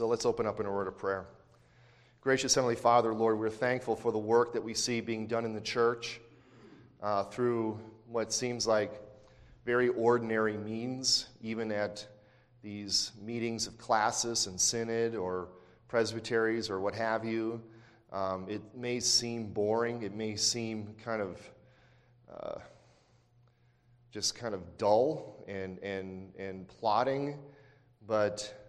So let's open up in a word of prayer. Gracious Heavenly Father, Lord, we're thankful for the work that we see being done in the church uh, through what seems like very ordinary means, even at these meetings of classis and synod or presbyteries or what have you. Um, it may seem boring, it may seem kind of uh, just kind of dull and, and, and plotting, but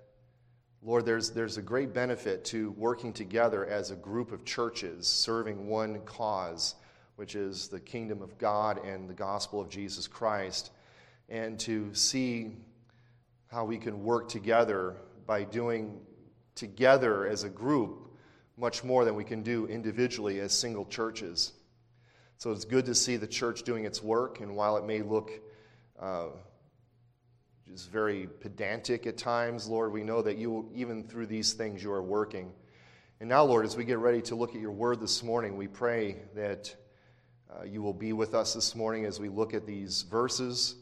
Lord, there's, there's a great benefit to working together as a group of churches serving one cause, which is the kingdom of God and the gospel of Jesus Christ, and to see how we can work together by doing together as a group much more than we can do individually as single churches. So it's good to see the church doing its work, and while it may look uh, is very pedantic at times, Lord, we know that you, even through these things, you are working. And now, Lord, as we get ready to look at your word this morning, we pray that uh, you will be with us this morning as we look at these verses,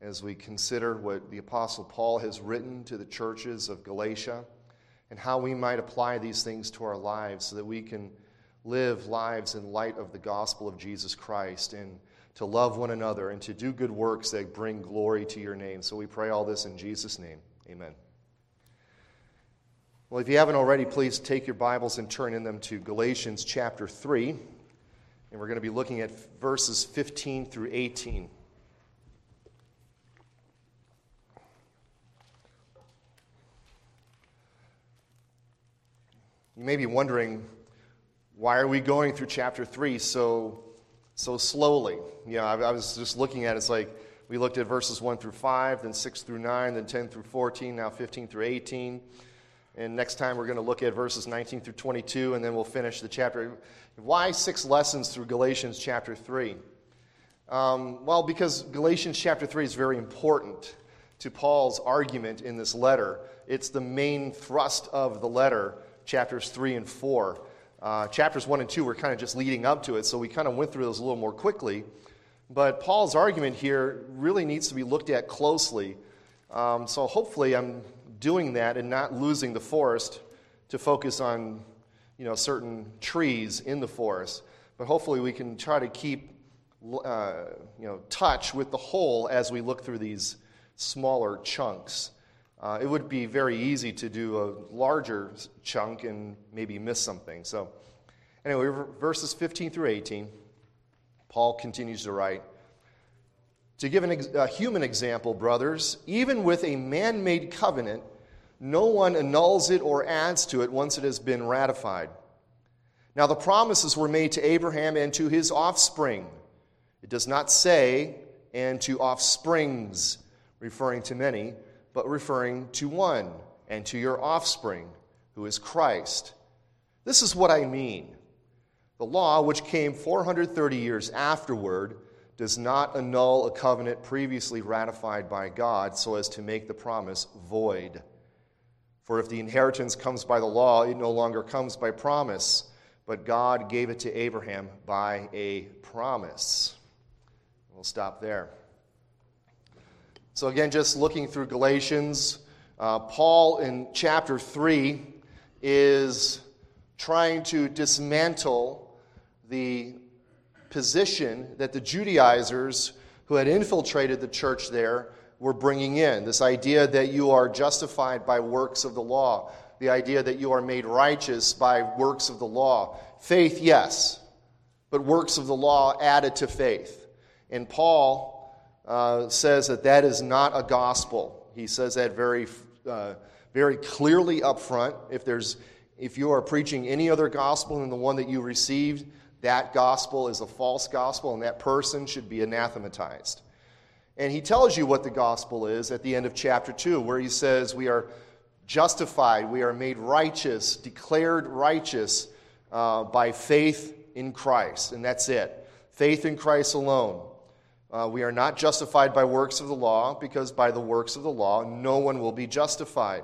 as we consider what the Apostle Paul has written to the churches of Galatia, and how we might apply these things to our lives so that we can live lives in light of the gospel of Jesus Christ and to love one another, and to do good works that bring glory to your name. So we pray all this in Jesus' name. Amen. Well, if you haven't already, please take your Bibles and turn in them to Galatians chapter 3. And we're going to be looking at verses 15 through 18. You may be wondering, why are we going through chapter 3 so so slowly. You know, I, I, was just looking at it, it's like we looked at verses 1 through 5, then 6 through 9, then 10 through 14, now 15 through 18. And next time we're going to look at verses 19 through 22, and then we'll finish the chapter. Why six lessons through Galatians chapter 3? Um, well, because Galatians chapter 3 is very important to Paul's argument in this letter. It's the main thrust of the letter, chapters 3 and 4. Uh, chapters 1 and 2 were kind of just leading up to it, so we kind of went through those a little more quickly. But Paul's argument here really needs to be looked at closely. Um, so hopefully, I'm doing that and not losing the forest to focus on you know, certain trees in the forest. But hopefully, we can try to keep uh, you know, touch with the whole as we look through these smaller chunks. Uh, it would be very easy to do a larger chunk and maybe miss something. So, anyway, verses 15 through 18, Paul continues to write To give ex- a human example, brothers, even with a man made covenant, no one annuls it or adds to it once it has been ratified. Now, the promises were made to Abraham and to his offspring. It does not say, and to offsprings, referring to many but referring to one, and to your offspring, who is Christ. This is what I mean. The law, which came 430 years afterward, does not annul a covenant previously ratified by God so as to make the promise void. For if the inheritance comes by the law, it no longer comes by promise, but God gave it to Abraham by a promise. We'll stop there. So, again, just looking through Galatians, uh, Paul in chapter 3 is trying to dismantle the position that the Judaizers who had infiltrated the church there were bringing in. This idea that you are justified by works of the law, the idea that you are made righteous by works of the law. Faith, yes, but works of the law added to faith. And Paul uh, says that that is not a gospel. He says that very, uh, very clearly up front. If, there's, if you are preaching any other gospel than the one that you received, that gospel is a false gospel, and that person should be anathematized. And he tells you what the gospel is at the end of chapter 2, where he says, We are justified, we are made righteous, declared righteous uh, by faith in Christ. And that's it. Faith in Christ alone. Uh, we are not justified by works of the law, because by the works of the law, no one will be justified.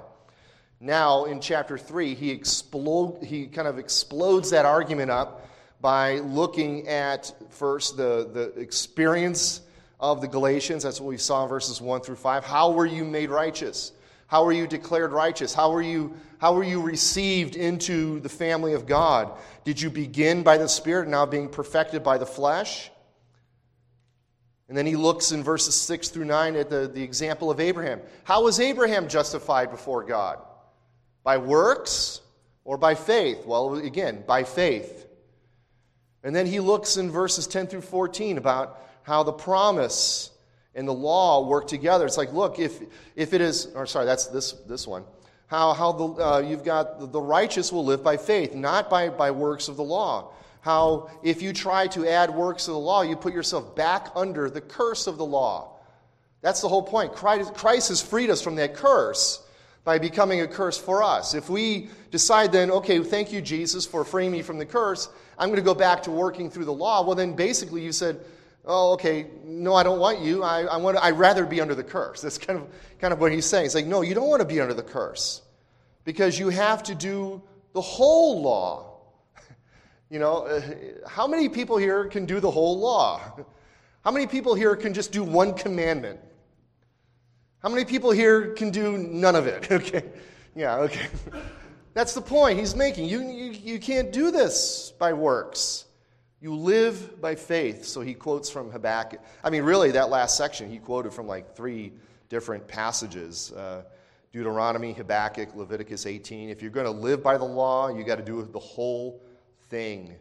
Now, in chapter 3, he, explode, he kind of explodes that argument up by looking at first the, the experience of the Galatians. That's what we saw in verses 1 through 5. How were you made righteous? How were you declared righteous? How were you, how were you received into the family of God? Did you begin by the Spirit, now being perfected by the flesh? And then he looks in verses 6 through 9 at the, the example of Abraham. How was Abraham justified before God? By works or by faith? Well, again, by faith. And then he looks in verses 10 through 14 about how the promise and the law work together. It's like, look, if, if it is, or sorry, that's this, this one. How, how the, uh, you've got the, righteous will live by faith, not by, by works of the law how if you try to add works to the law, you put yourself back under the curse of the law. That's the whole point. Christ, has freed us from that curse by becoming a curse for us. If we decide then, okay, thank you, Jesus, for freeing me from the curse, I'm going to go back to working through the law, well, then basically you said, oh, okay, no, I don't want you. I, I want to, I'd rather be under the curse. That's kind of, kind of what he's saying. He's like, no, you don't want to be under the curse because you have to do the whole law. You know, uh, how many people here can do the whole law? How many people here can just do one commandment? How many people here can do none of it? Okay. Yeah, okay. That's the point he's making. You, you, you can't do this by works. You live by faith. So he quotes from Habakkuk. I mean, really, that last section, he quoted from like three different passages uh, Deuteronomy, Habakkuk, Leviticus 18. If you're going to live by the law, you got to do the whole thing.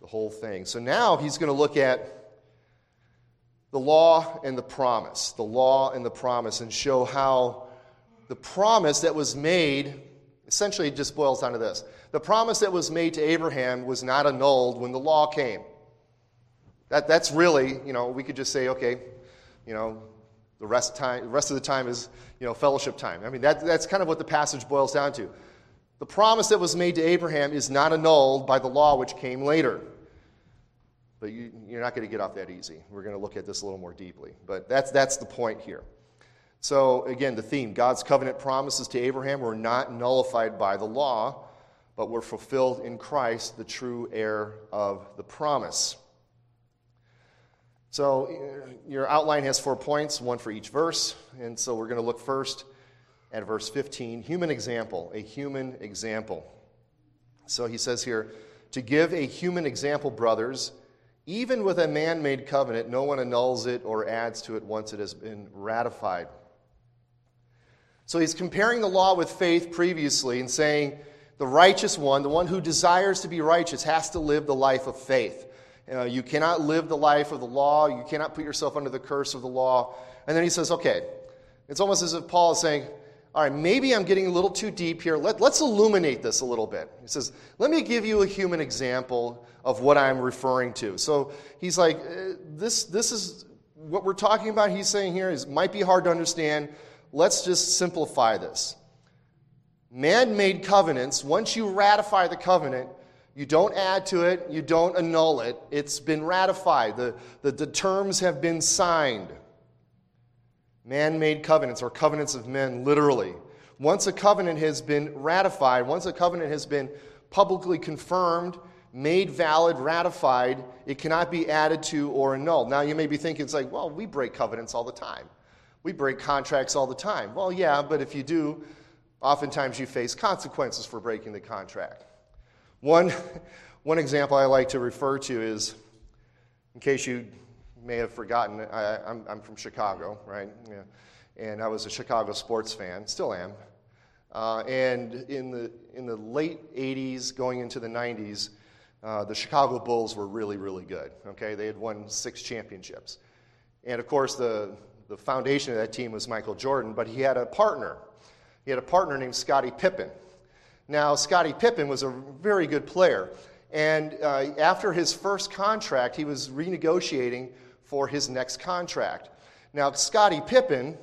The whole thing. So now he's going to look at the law and the promise. The law and the promise, and show how the promise that was made essentially just boils down to this the promise that was made to Abraham was not annulled when the law came. That, that's really, you know, we could just say, okay, you know, the rest, time, the rest of the time is, you know, fellowship time. I mean, that, that's kind of what the passage boils down to. The promise that was made to Abraham is not annulled by the law which came later. But you, are not going to get off that easy. We're going to look at this a little more deeply. But that's, that's the point here. So, again, the theme God's covenant promises to Abraham were not nullified by the law, but were fulfilled in Christ, the true heir of the promise. So, your outline has four points, one for each verse. And so, we're going to look first at verse 15 human example, a human example. So he says here, to give a human example, brothers, even with a man made covenant, no one annuls it or adds to it once it has been ratified. So he's comparing the law with faith previously and saying the righteous one, the one who desires to be righteous, has to live the life of faith. Uh, you cannot live the life of the law. You cannot put yourself under the curse of the law. And then he says, okay, it's almost as if Paul is saying, all right, maybe I'm getting a little too deep here. Let, us illuminate this a little bit. He says, let me give you a human example of what I'm referring to. So he's like, uh, this, this is what we're talking about. He's saying here is might be hard to understand. Let's just simplify this. Man made covenants, once you ratify the covenant, you don't add to it, you don't annul it. It's been ratified, the, the, the terms have been signed man made covenants or covenants of men, literally. Once a covenant has been ratified, once a covenant has been publicly confirmed, made valid, ratified, it cannot be added to or annulled. Now, you may be thinking, it's like, well, we break covenants all the time. We break contracts all the time. Well, yeah, but if you do, oftentimes you face consequences for breaking the contract. One, one example I like to refer to is, in case you may have forgotten, I, am from Chicago, right? Yeah. And I was a Chicago sports fan, still am. Uh, and in the, in the late 80s, going into the 90s, uh, the Chicago Bulls were really, really good. Okay, they had won six championships. And of course, the, the foundation of that team was Michael Jordan, but he had a partner. He had a partner named Scottie Pippen. Now, Scottie Pippen was a very good player. And uh, after his first contract, he was renegotiating for his next contract. Now, Scottie Pippen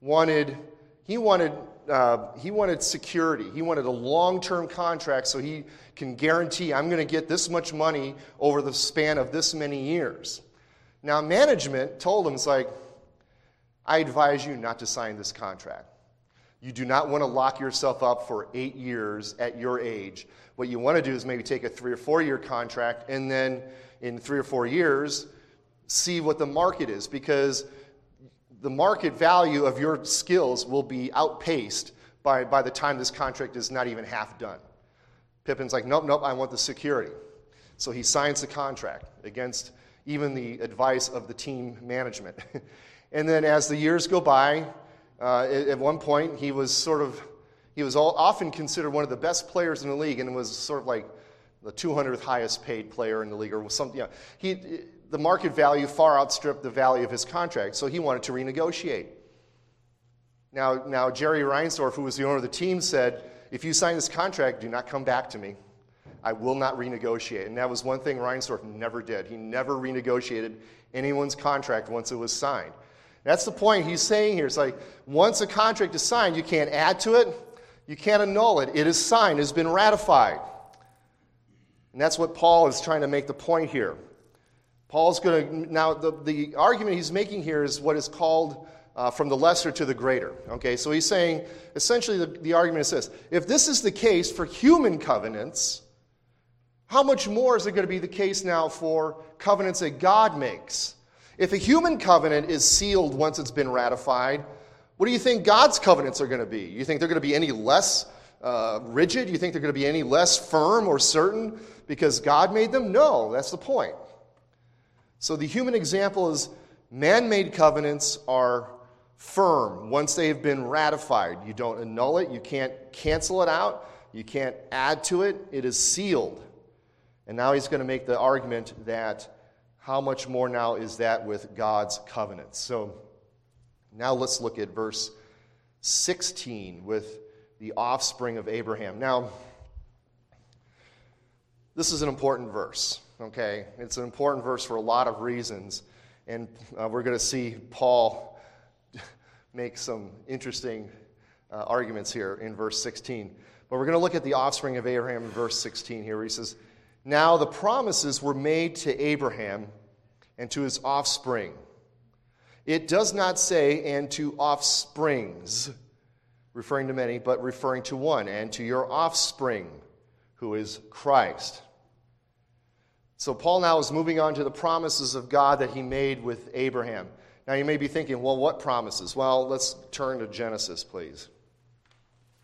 wanted, he wanted, uh, he wanted security. He wanted a long term contract so he can guarantee I'm going to get this much money over the span of this many years. Now, management told him, it's like, I advise you not to sign this contract. You do not want to lock yourself up for eight years at your age. What you want to do is maybe take a three or four year contract, and then in three or four years, see what the market is because the market value of your skills will be outpaced by, by the time this contract is not even half done. Pippen's like, nope, nope, I want the security. So he signs the contract against even the advice of the team management. and then as the years go by, uh, at, one point he was sort of, he was all, often considered one of the best players in the league and was sort of like the 200th highest paid player in the league or something. Know, he, the market value far outstripped the value of his contract, so he wanted to renegotiate. Now, now Jerry Reinsdorf, who was the owner of the team, said, if you sign this contract, do not come back to me. I will not renegotiate. And that was one thing Reinsdorf never did. He never renegotiated anyone's contract once it was signed. That's the point he's saying here. It's like once a contract is signed, you can't add to it, you can't annul it. It is signed, it has been ratified. And that's what Paul is trying to make the point here. Paul's going to, now, the, the argument he's making here is what is called uh, from the lesser to the greater. Okay, so he's saying essentially the, the argument is this if this is the case for human covenants, how much more is it going to be the case now for covenants that God makes? If a human covenant is sealed once it's been ratified, what do you think God's covenants are going to be? You think they're going to be any less uh, rigid? You think they're going to be any less firm or certain because God made them? No, that's the point. So the human example is man made covenants are firm once they have been ratified. You don't annul it, you can't cancel it out, you can't add to it, it is sealed. And now he's going to make the argument that how much more now is that with God's covenants? So now let's look at verse 16 with the offspring of Abraham. Now, this is an important verse, okay? It's an important verse for a lot of reasons. And uh, we're going to see Paul make some interesting uh, arguments here in verse 16. But we're going to look at the offspring of Abraham in verse 16 here, where he says, Now the promises were made to Abraham and to his offspring. It does not say, and to offsprings, referring to many, but referring to one, and to your offspring, who is Christ. So Paul now is moving on to the promises of God that he made with Abraham. Now you may be thinking, well, what promises? Well, let's turn to Genesis, please.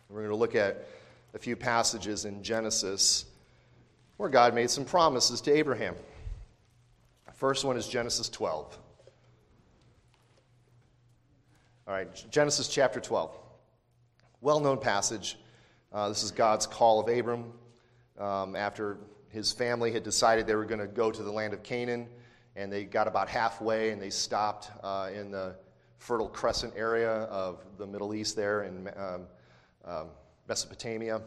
We're going to look at a few passages in Genesis where God made some promises to Abraham. The first one is Genesis 12. All right, Genesis chapter 12. Well known passage. Uh, this is God's call of Abram um, after his family had decided they were going to go to the land of Canaan, and they got about halfway and they stopped uh, in the Fertile Crescent area of the Middle East there in um, um, Mesopotamia.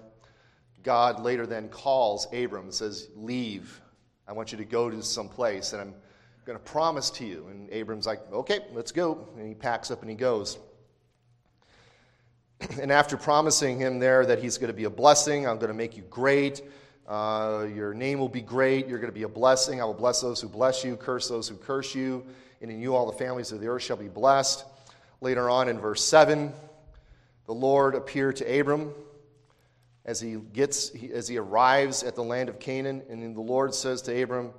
God later then calls Abram and says, Leave. I want you to go to some place, and I'm going to promise to you. And Abram's like, Okay, let's go. And he packs up and he goes. And after promising him there that he's going to be a blessing, I'm going to make you great. Uh, your name will be great. You're going to be a blessing. I will bless those who bless you, curse those who curse you. And in you, all the families of the earth shall be blessed. Later on in verse 7, the Lord appeared to Abram as he, gets, as he arrives at the land of Canaan. And the Lord says to Abram,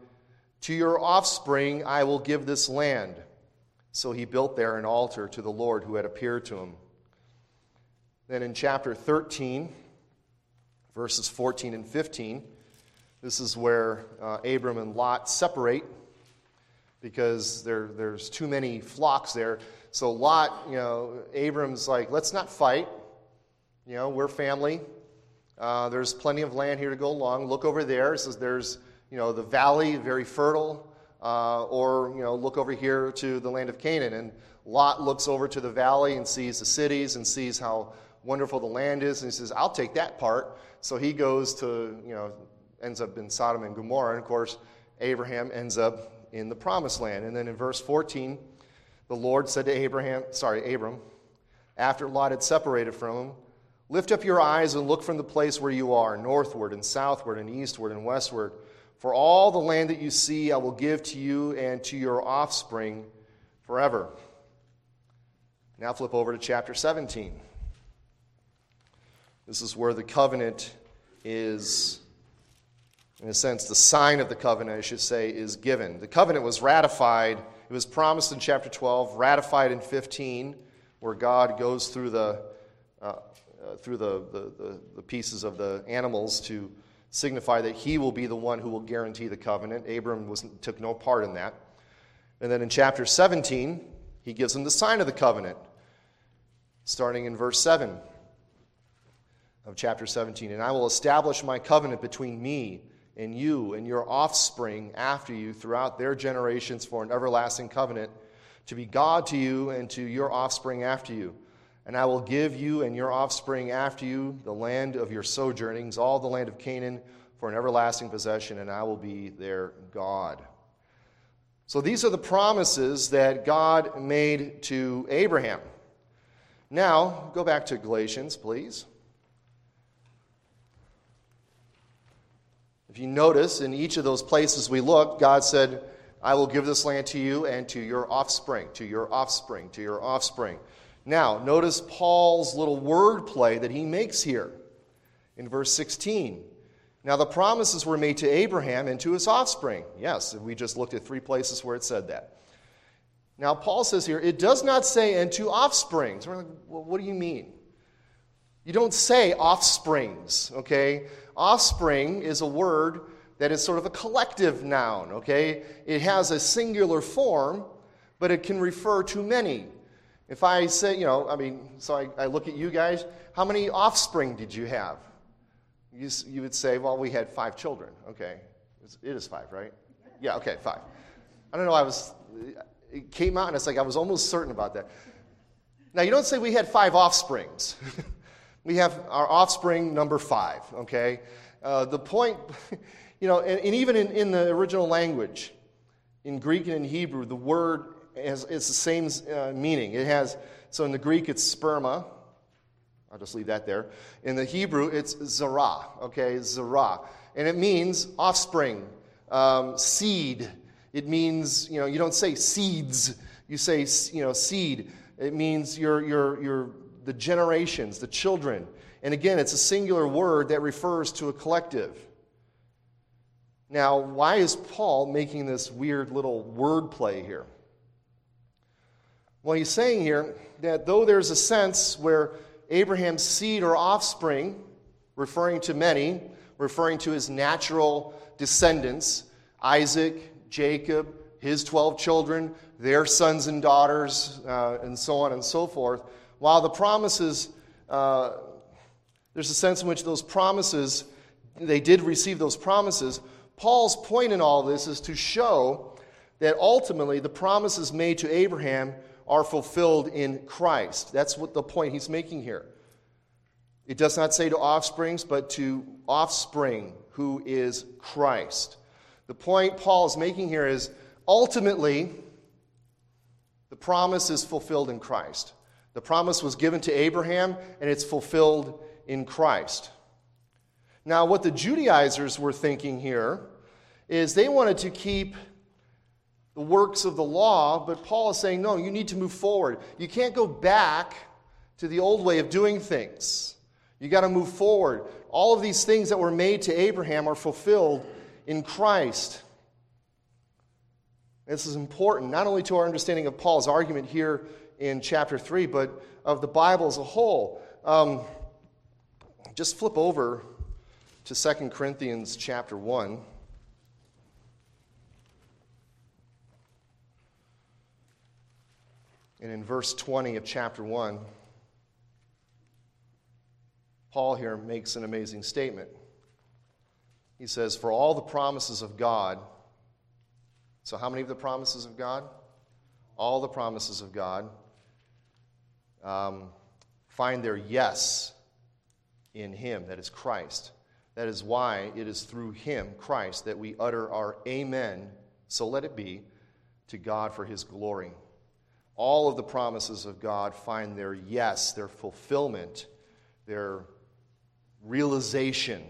To your offspring I will give this land. So he built there an altar to the Lord who had appeared to him. Then in chapter 13, verses 14 and 15. This is where uh, Abram and Lot separate because there, there's too many flocks there. So Lot, you know, Abram's like, let's not fight. You know, we're family. Uh, there's plenty of land here to go along. Look over there. It says there's, you know, the valley, very fertile. Uh, or, you know, look over here to the land of Canaan. And Lot looks over to the valley and sees the cities and sees how wonderful the land is. And he says, I'll take that part. So he goes to, you know, ends up in Sodom and Gomorrah. And of course, Abraham ends up in the promised land. And then in verse 14, the Lord said to Abraham, sorry, Abram, after Lot had separated from him, Lift up your eyes and look from the place where you are, northward and southward and eastward and westward. For all the land that you see, I will give to you and to your offspring forever. Now flip over to chapter 17. This is where the covenant is, in a sense, the sign of the covenant, I should say, is given. The covenant was ratified It was promised in chapter 12, ratified in 15, where God goes through the, uh, uh, through the, the, the, pieces of the animals to signify that he will be the one who will guarantee the covenant. Abram was, took no part in that. And then in chapter 17, he gives him the sign of the covenant, starting in verse 7 of chapter 17. And I will establish my covenant between me and you and your offspring after you throughout their generations for an everlasting covenant, to be God to you and to your offspring after you. And I will give you and your offspring after you the land of your sojournings, all the land of Canaan, for an everlasting possession, and I will be their God. So these are the promises that God made to Abraham. Now, go back to Galatians, please. If you notice, in each of those places we look, God said, I will give this land to you and to your offspring, to your offspring, to your offspring. Now, notice Paul's little word play that he makes here in verse 16. Now, the promises were made to Abraham and to his offspring. Yes, we just looked at three places where it said that. Now, Paul says here, it does not say, and to offsprings. We're like, well, what do you mean? You don't say offsprings, okay? Offspring is a word that is sort of a collective noun, okay? It has a singular form, but it can refer to many. If I say, you know, I mean, so I, I look at you guys, how many offspring did you have? You, you would say, well, we had five children. Okay. It is five, right? Yeah, okay, five. I don't know, I was, it came out and it's like I was almost certain about that. Now, you don't say we had five offsprings. we have our offspring number five, okay? Uh, the point, you know, and, and even in, in, the original language, in Greek and in Hebrew, the word has, it's the same uh, meaning. It has, so in the Greek, it's sperma, I'll just leave that there. In the Hebrew, it's zara, okay, zara. And it means offspring, um, seed. It means, you know, you don't say seeds, you say, you know, seed. It means your, your, your, the generations, the children. And again, it's a singular word that refers to a collective. Now, why is Paul making this weird little word play here? Well, he's saying here that though there's a sense where Abraham's seed or offspring, referring to many, referring to his natural descendants Isaac, Jacob, his 12 children, their sons and daughters, uh, and so on and so forth. While the promises, uh, there's a sense in which those promises, they did receive those promises. Paul's point in all this is to show that ultimately the promises made to Abraham are fulfilled in Christ. That's what the point he's making here. It does not say to offsprings, but to offspring, who is Christ. The point Paul is making here is ultimately, the promise is fulfilled in Christ. The promise was given to Abraham, and it's fulfilled in Christ. Now, what the Judaizers were thinking here is they wanted to keep the works of the law, but Paul is saying, no, you need to move forward. You can't go back to the old way of doing things. You got to move forward. All of these things that were made to Abraham are fulfilled in Christ. This is important, not only to our understanding of Paul's argument here in chapter 3, but of the Bible as a whole. Um, just flip over to 2 Corinthians chapter 1. And in verse 20 of chapter 1, Paul here makes an amazing statement. He says, For all the promises of God, so how many of the promises of God? All the promises of God um, find their yes in Him, that is Christ. That is why it is through Him, Christ, that we utter our Amen, so let it be, to God for His glory all of the promises of God find their yes, their fulfillment, their realization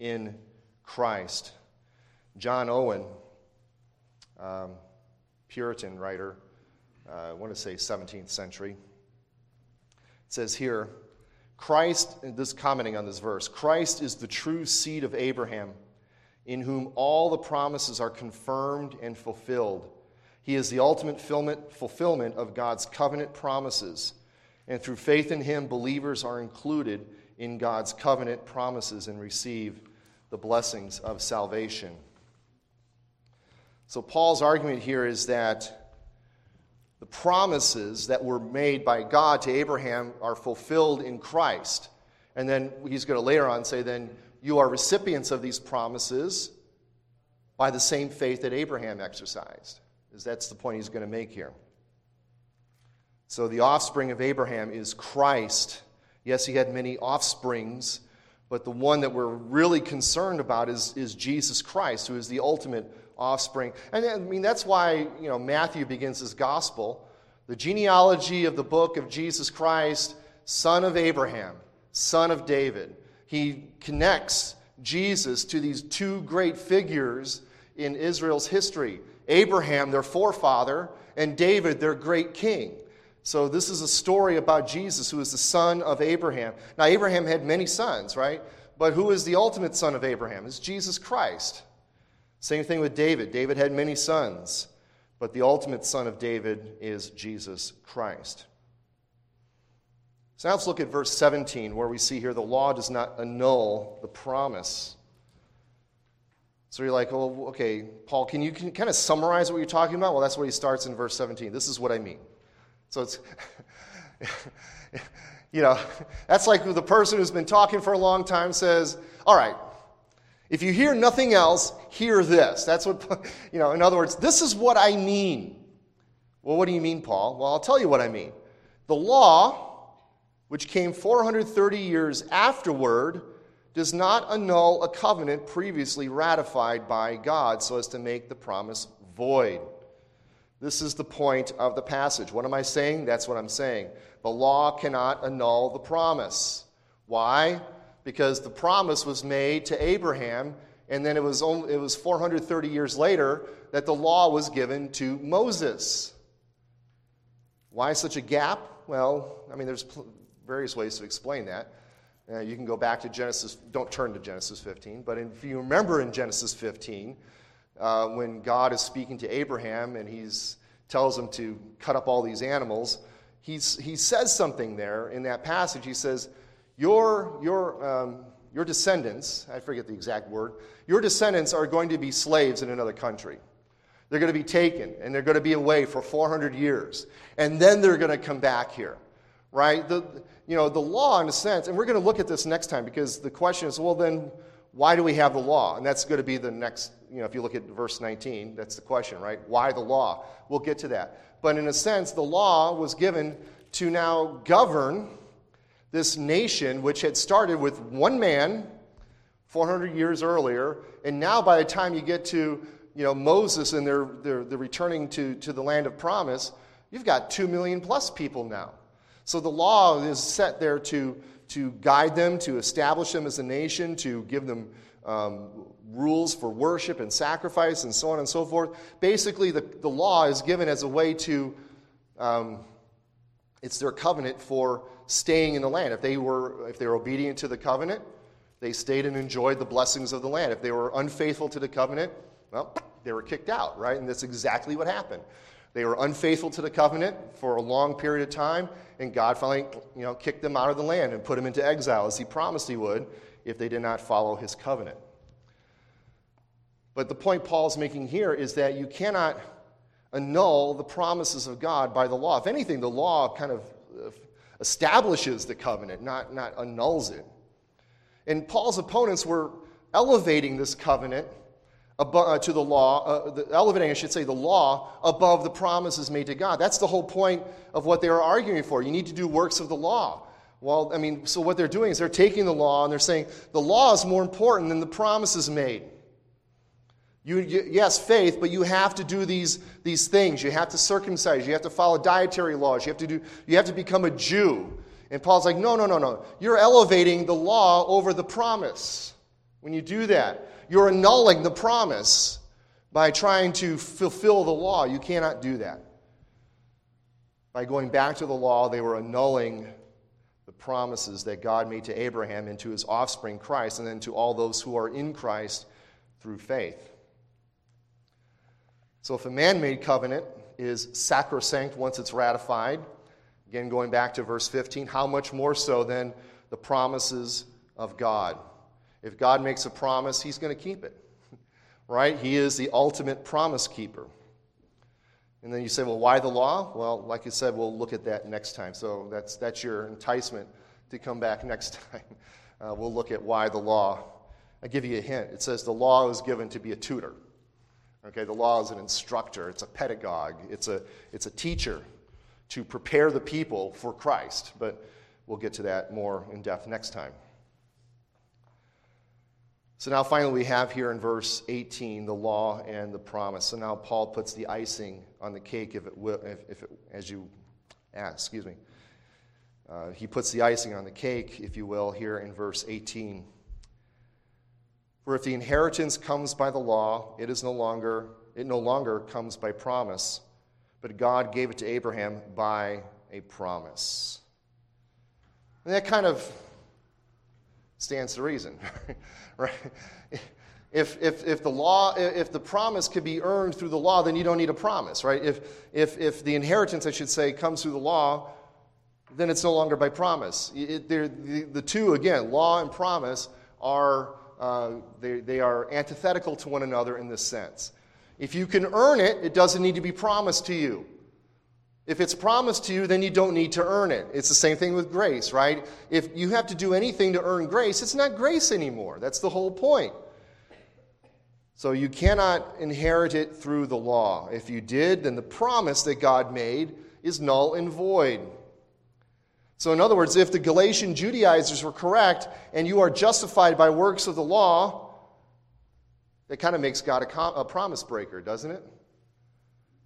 in Christ. John Owen, um, Puritan writer, uh, I want to say 17th century, says here, Christ, this commenting on this verse, Christ is the true seed of Abraham, in whom all the promises are confirmed and fulfilled He is the ultimate fulfillment of God's covenant promises. And through faith in him, believers are included in God's covenant promises and receive the blessings of salvation. So, Paul's argument here is that the promises that were made by God to Abraham are fulfilled in Christ. And then he's going to later on say, then you are recipients of these promises by the same faith that Abraham exercised is that's the point he's going to make here. So the offspring of Abraham is Christ. Yes, he had many offsprings, but the one that we're really concerned about is, is Jesus Christ, who is the ultimate offspring. And I mean, that's why, you know, Matthew begins his gospel. The genealogy of the book of Jesus Christ, son of Abraham, son of David. He connects Jesus to these two great figures in Israel's history Abraham, their forefather, and David, their great king. So, this is a story about Jesus, who is the son of Abraham. Now, Abraham had many sons, right? But who is the ultimate son of Abraham? It's Jesus Christ. Same thing with David. David had many sons, but the ultimate son of David is Jesus Christ. So now let's look at verse 17, where we see here the law does not annul the promise. So you're like, well, okay, Paul, can you can kind of summarize what you're talking about? Well, that's what he starts in verse 17. This is what I mean. So it's, you know, that's like the person who's been talking for a long time says, all right, if you hear nothing else, hear this. That's what, you know, in other words, this is what I mean. Well, what do you mean, Paul? Well, I'll tell you what I mean. The law, which came 430 years afterward, does not annul a covenant previously ratified by God so as to make the promise void. This is the point of the passage. What am I saying? That's what I'm saying. The law cannot annul the promise. Why? Because the promise was made to Abraham, and then it was, only, it was 430 years later that the law was given to Moses. Why such a gap? Well, I mean, there's various ways to explain that. Uh, you can go back to Genesis, don't turn to Genesis 15, but if you remember in Genesis 15, uh, when God is speaking to Abraham and he tells him to cut up all these animals, he's, he says something there in that passage. He says, Your, your, um, your descendants, I forget the exact word, your descendants are going to be slaves in another country. They're going to be taken and they're going to be away for 400 years. And then they're going to come back here, right? The, you know, the law, in a sense, and we're going to look at this next time because the question is, well, then why do we have the law? And that's going to be the next, you know, if you look at verse 19, that's the question, right? Why the law? We'll get to that. But in a sense, the law was given to now govern this nation, which had started with one man 400 years earlier, and now by the time you get to you know, Moses and they're, they're, they're returning to, to the land of promise, you've got 2 million plus people now. So the law is set there to, to guide them, to establish them as a nation, to give them um, rules for worship and sacrifice and so on and so forth. Basically, the, the law is given as a way to, um, it's their covenant for staying in the land. If they, were, if they were obedient to the covenant, they stayed and enjoyed the blessings of the land. If they were unfaithful to the covenant, well, they were kicked out, right? And that's exactly what happened. They were unfaithful to the covenant for a long period of time, and God finally you know, kicked them out of the land and put them into exile, as He promised He would if they did not follow His covenant. But the point Paul's making here is that you cannot annul the promises of God by the law. If anything, the law kind of establishes the covenant, not, not annuls it. And Paul's opponents were elevating this covenant above, uh, to the law, uh, the, elevating, I should say, the law above the promises made to God. That's the whole point of what they are arguing for. You need to do works of the law. Well, I mean, so what they're doing is they're taking the law and they're saying the law is more important than the promises made. You, yes, faith, but you have to do these, these things. You have to circumcise. You have to follow dietary laws. You have to do. You have to become a Jew. And Paul's like, no, no, no, no. You're elevating the law over the promise when you do that you're annulling the promise by trying to fulfill the law. You cannot do that. By going back to the law, they were annulling the promises that God made to Abraham and to his offspring, Christ, and then to all those who are in Christ through faith. So if a man made covenant is sacrosanct once it's ratified, again, going back to verse 15, how much more so than the promises of God? If God makes a promise, he's going to keep it, right? He is the ultimate promise keeper. And then you say, well, why the law? Well, like I said, we'll look at that next time. So that's, that's your enticement to come back next time. Uh, we'll look at why the law. I give you a hint. It says the law is given to be a tutor. Okay, the law is an instructor, it's a pedagogue, it's a, it's a teacher to prepare the people for Christ. But we'll get to that more in depth next time. So now finally we have here in verse 18 the law and the promise. So now Paul puts the icing on the cake, if it will, if, if it, as you ask, excuse me. Uh, he puts the icing on the cake, if you will, here in verse 18. For if the inheritance comes by the law, it is no longer it no longer comes by promise, but God gave it to Abraham by a promise. And that kind of stands to reason, right? If, if, if the law, if the promise could be earned through the law, then you don't need a promise, right? If, if, if the inheritance, I should say, comes through the law, then it's no longer by promise. It, the, the two, again, law and promise, are uh, they, they are antithetical to one another in this sense. If you can earn it, it doesn't need to be promised to you. If it's promised to you, then you don't need to earn it. It's the same thing with grace, right? If you have to do anything to earn grace, it's not grace anymore. That's the whole point. So you cannot inherit it through the law. If you did, then the promise that God made is null and void. So, in other words, if the Galatian Judaizers were correct and you are justified by works of the law, that kind of makes God a, com- a promise breaker, doesn't it?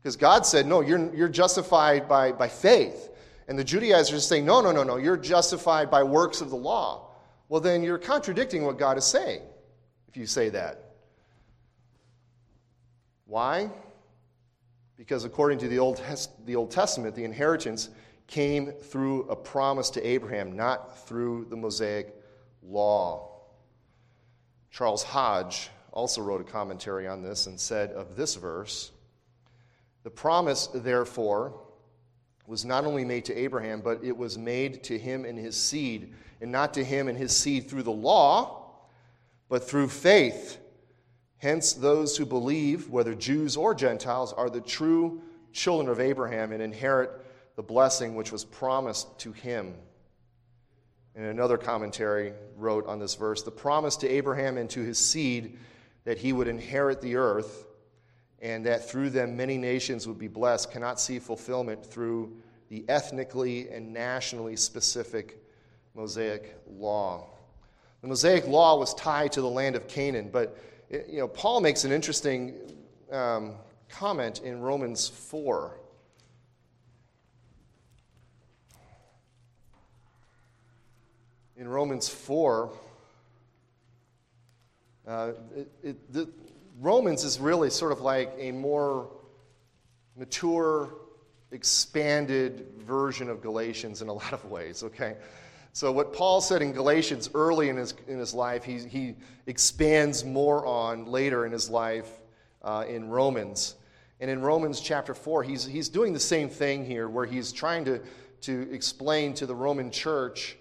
Because God said, no, you're, you're justified by, by faith. And the Judaizers saying, no, no, no, no, you're justified by works of the law. Well, then you're contradicting what God is saying if you say that. Why? Because according to the Old, the Old Testament, the inheritance came through a promise to Abraham, not through the Mosaic law. Charles Hodge also wrote a commentary on this and said of this verse The promise, therefore, was not only made to Abraham, but it was made to him and his seed, and not to him and his seed through the law, but through faith. Hence, those who believe, whether Jews or Gentiles, are the true children of Abraham and inherit the blessing which was promised to him. And another commentary wrote on this verse the promise to Abraham and to his seed that he would inherit the earth and that through them many nations would be blessed cannot see fulfillment through the ethnically and nationally specific Mosaic law. The Mosaic law was tied to the land of Canaan, but you know, Paul makes an interesting um, comment in Romans 4. In Romans 4, uh, it, it, the, Romans is really sort of like a more mature, expanded version of Galatians in a lot of ways, okay? So, what Paul said in Galatians early in his, in his life, he, he expands more on later in his life uh, in Romans. And in Romans chapter 4, he's, he's doing the same thing here, where he's trying to, to explain to the Roman church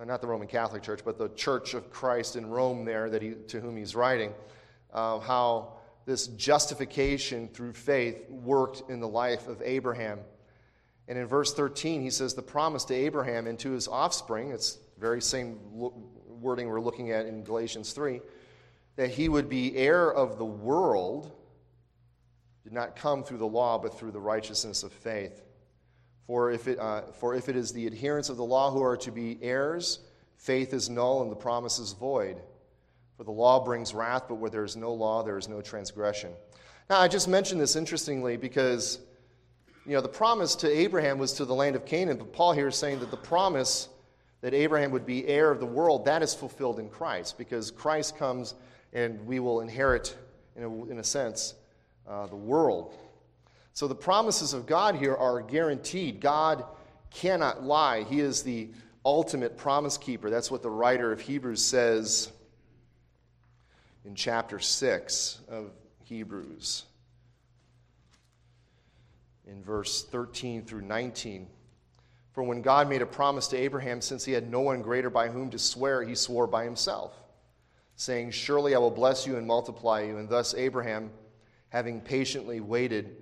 uh, not the Roman Catholic Church, but the Church of Christ in Rome there that he, to whom he's writing, uh, how this justification through faith worked in the life of Abraham. And in verse 13, he says, The promise to Abraham and to his offspring, it's very same wording we're looking at in Galatians 3, that he would be heir of the world, did not come through the law, but through the righteousness of faith. For if, it, uh, for if it is the adherents of the law who are to be heirs, faith is null and the promise is void. For the law brings wrath, but where there is no law, there is no transgression. Now, I just mentioned this interestingly because, you know, the promise to Abraham was to the land of Canaan, but Paul here is saying that the promise that Abraham would be heir of the world, that is fulfilled in Christ, because Christ comes and we will inherit, in a, in a sense, uh, the world. So the promises of God here are guaranteed. God cannot lie. He is the ultimate promise keeper. That's what the writer of Hebrews says in chapter 6 of Hebrews. in verse 13 through 19. For when God made a promise to Abraham, since he had no one greater by whom to swear, he swore by himself, saying, Surely I will bless you and multiply you. And thus Abraham, having patiently waited,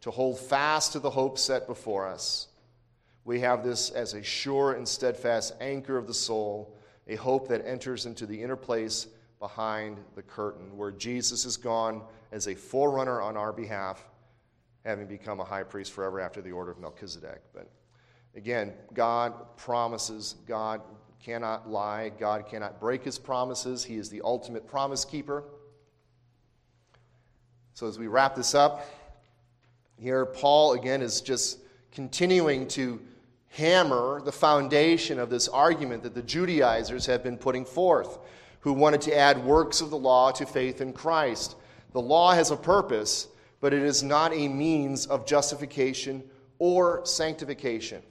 to hold fast to the hope set before us. We have this as a sure and steadfast anchor of the soul, a hope that enters into the inner place behind the curtain, where Jesus is gone as a forerunner on our behalf, having become a high priest forever after the order of Melchizedek. But Again, God promises. God cannot lie. God cannot break his promises. He is the ultimate promise keeper. So, as we wrap this up, here Paul again is just continuing to hammer the foundation of this argument that the Judaizers have been putting forth, who wanted to add works of the law to faith in Christ. The law has a purpose, but it is not a means of justification or sanctification.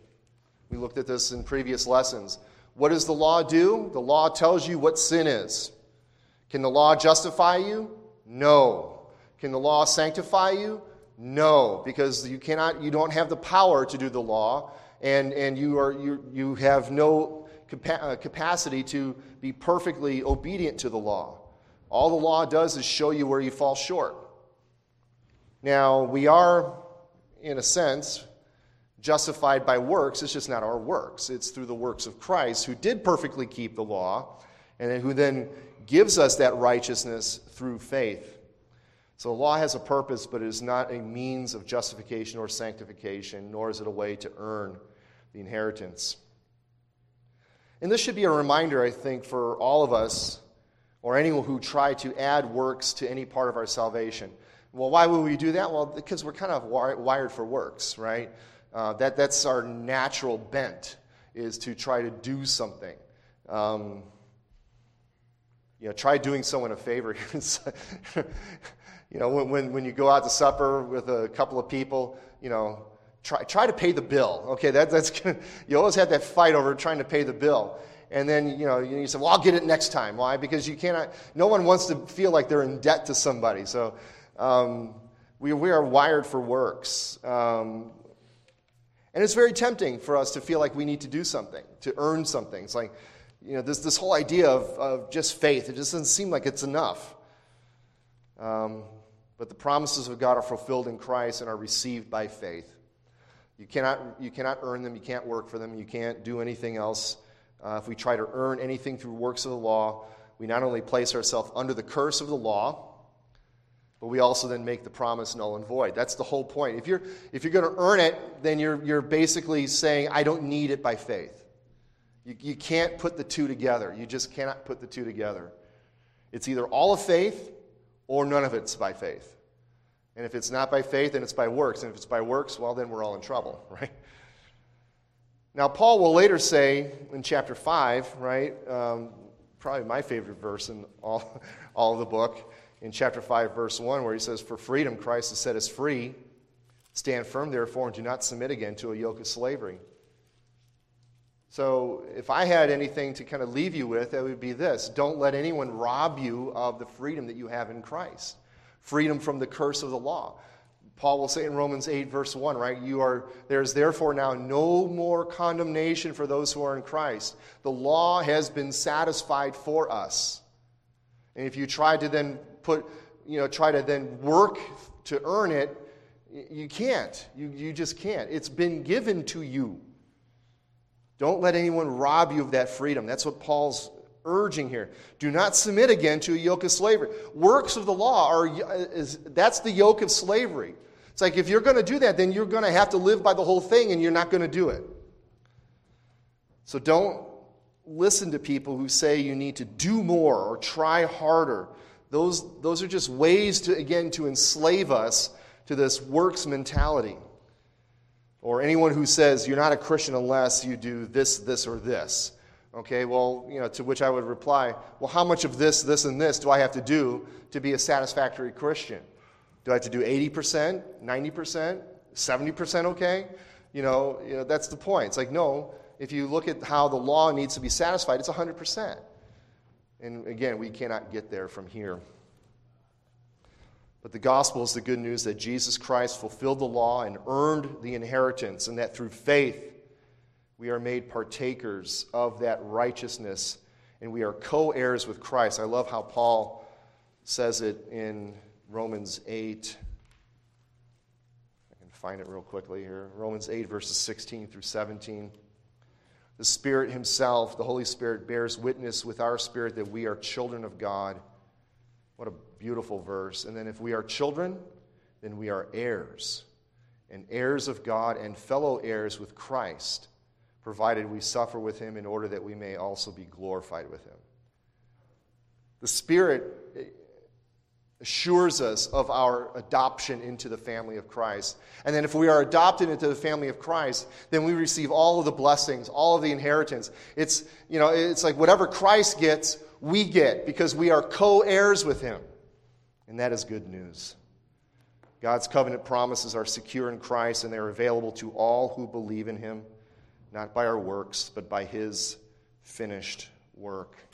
We looked at this in previous lessons. What does the law do? The law tells you what sin is. Can the law justify you? No. Can the law sanctify you? No, because you cannot you don't have the power to do the law and and you are you you have no capa- uh, capacity to be perfectly obedient to the law. All the law does is show you where you fall short. Now, we are in a sense justified by works. It's just not our works. It's through the works of Christ, who did perfectly keep the law, and who then gives us that righteousness through faith. So the law has a purpose, but it is not a means of justification or sanctification, nor is it a way to earn the inheritance. And this should be a reminder, I think, for all of us or anyone who try to add works to any part of our salvation. Well, why would we do that? Well, because we're kind of wired for works, right? Uh, that, that's our natural bent, is to try to do something. Um, you know, try doing someone a favor. you know, when, when, when you go out to supper with a couple of people, you know, try, try to pay the bill. Okay, that, that's you always have that fight over trying to pay the bill. And then, you know, you say, well, I'll get it next time. Why? Because you cannot, no one wants to feel like they're in debt to somebody. So um, we, we are wired for works. Um, and it's very tempting for us to feel like we need to do something, to earn something. It's like, you know, this, this whole idea of, of just faith, it just doesn't seem like it's enough. Um, but the promises of God are fulfilled in Christ and are received by faith. You cannot, you cannot earn them, you can't work for them, you can't do anything else. Uh, if we try to earn anything through works of the law, we not only place ourselves under the curse of the law, but we also then make the promise null and void. That's the whole point. If you're, if you're going to earn it, then you're, you're basically saying, I don't need it by faith. You, you can't put the two together. You just cannot put the two together. It's either all of faith or none of it's by faith. And if it's not by faith, then it's by works. And if it's by works, well, then we're all in trouble, right? Now, Paul will later say in chapter 5, right? Um, probably my favorite verse in all, all of the book in chapter 5, verse 1, where he says, For freedom Christ has set us free. Stand firm, therefore, and do not submit again to a yoke of slavery. So, if I had anything to kind of leave you with, it would be this don't let anyone rob you of the freedom that you have in Christ, freedom from the curse of the law. Paul will say in Romans 8, verse 1, right? You are, there's therefore now no more condemnation for those who are in Christ. The law has been satisfied for us. And if you try to then put, you know, try to then work to earn it, you can't. You, you just can't. It's been given to you. Don't let anyone rob you of that freedom. That's what Paul's urging here. Do not submit again to a yoke of slavery. Works of the law are uh, is, that's the yoke of slavery. It's like if you're going to do that, then you're going to have to live by the whole thing and you're not going to do it. So don't listen to people who say you need to do more or try harder those, those are just ways to, again, to enslave us to this works mentality. Or anyone who says you're not a Christian unless you do this, this, or this. Okay, well, you know, to which I would reply, well, how much of this, this, and this do I have to do to be a satisfactory Christian? Do I have to do 80%, 90%, 70% okay? You know, you know, that's the point. It's like, no, if you look at how the law needs to be satisfied, it's 100%. And again, we cannot get there from here. But the gospel is the good news that Jesus Christ fulfilled the law and earned the inheritance, and that through faith we are made partakers of that righteousness and we are co heirs with Christ. I love how Paul says it in Romans 8. I can find it real quickly here. Romans 8, verses 16 through 17. The Spirit Himself, the Holy Spirit, bears witness with our spirit that we are children of God. What a beautiful verse. And then, if we are children, then we are heirs, and heirs of God and fellow heirs with Christ, provided we suffer with Him in order that we may also be glorified with Him. The Spirit assures us of our adoption into the family of Christ. And then if we are adopted into the family of Christ, then we receive all of the blessings, all of the inheritance. It's, you know, it's like whatever Christ gets, we get because we are co-heirs with him. And that is good news. God's covenant promises are secure in Christ and they're available to all who believe in him, not by our works, but by his finished work.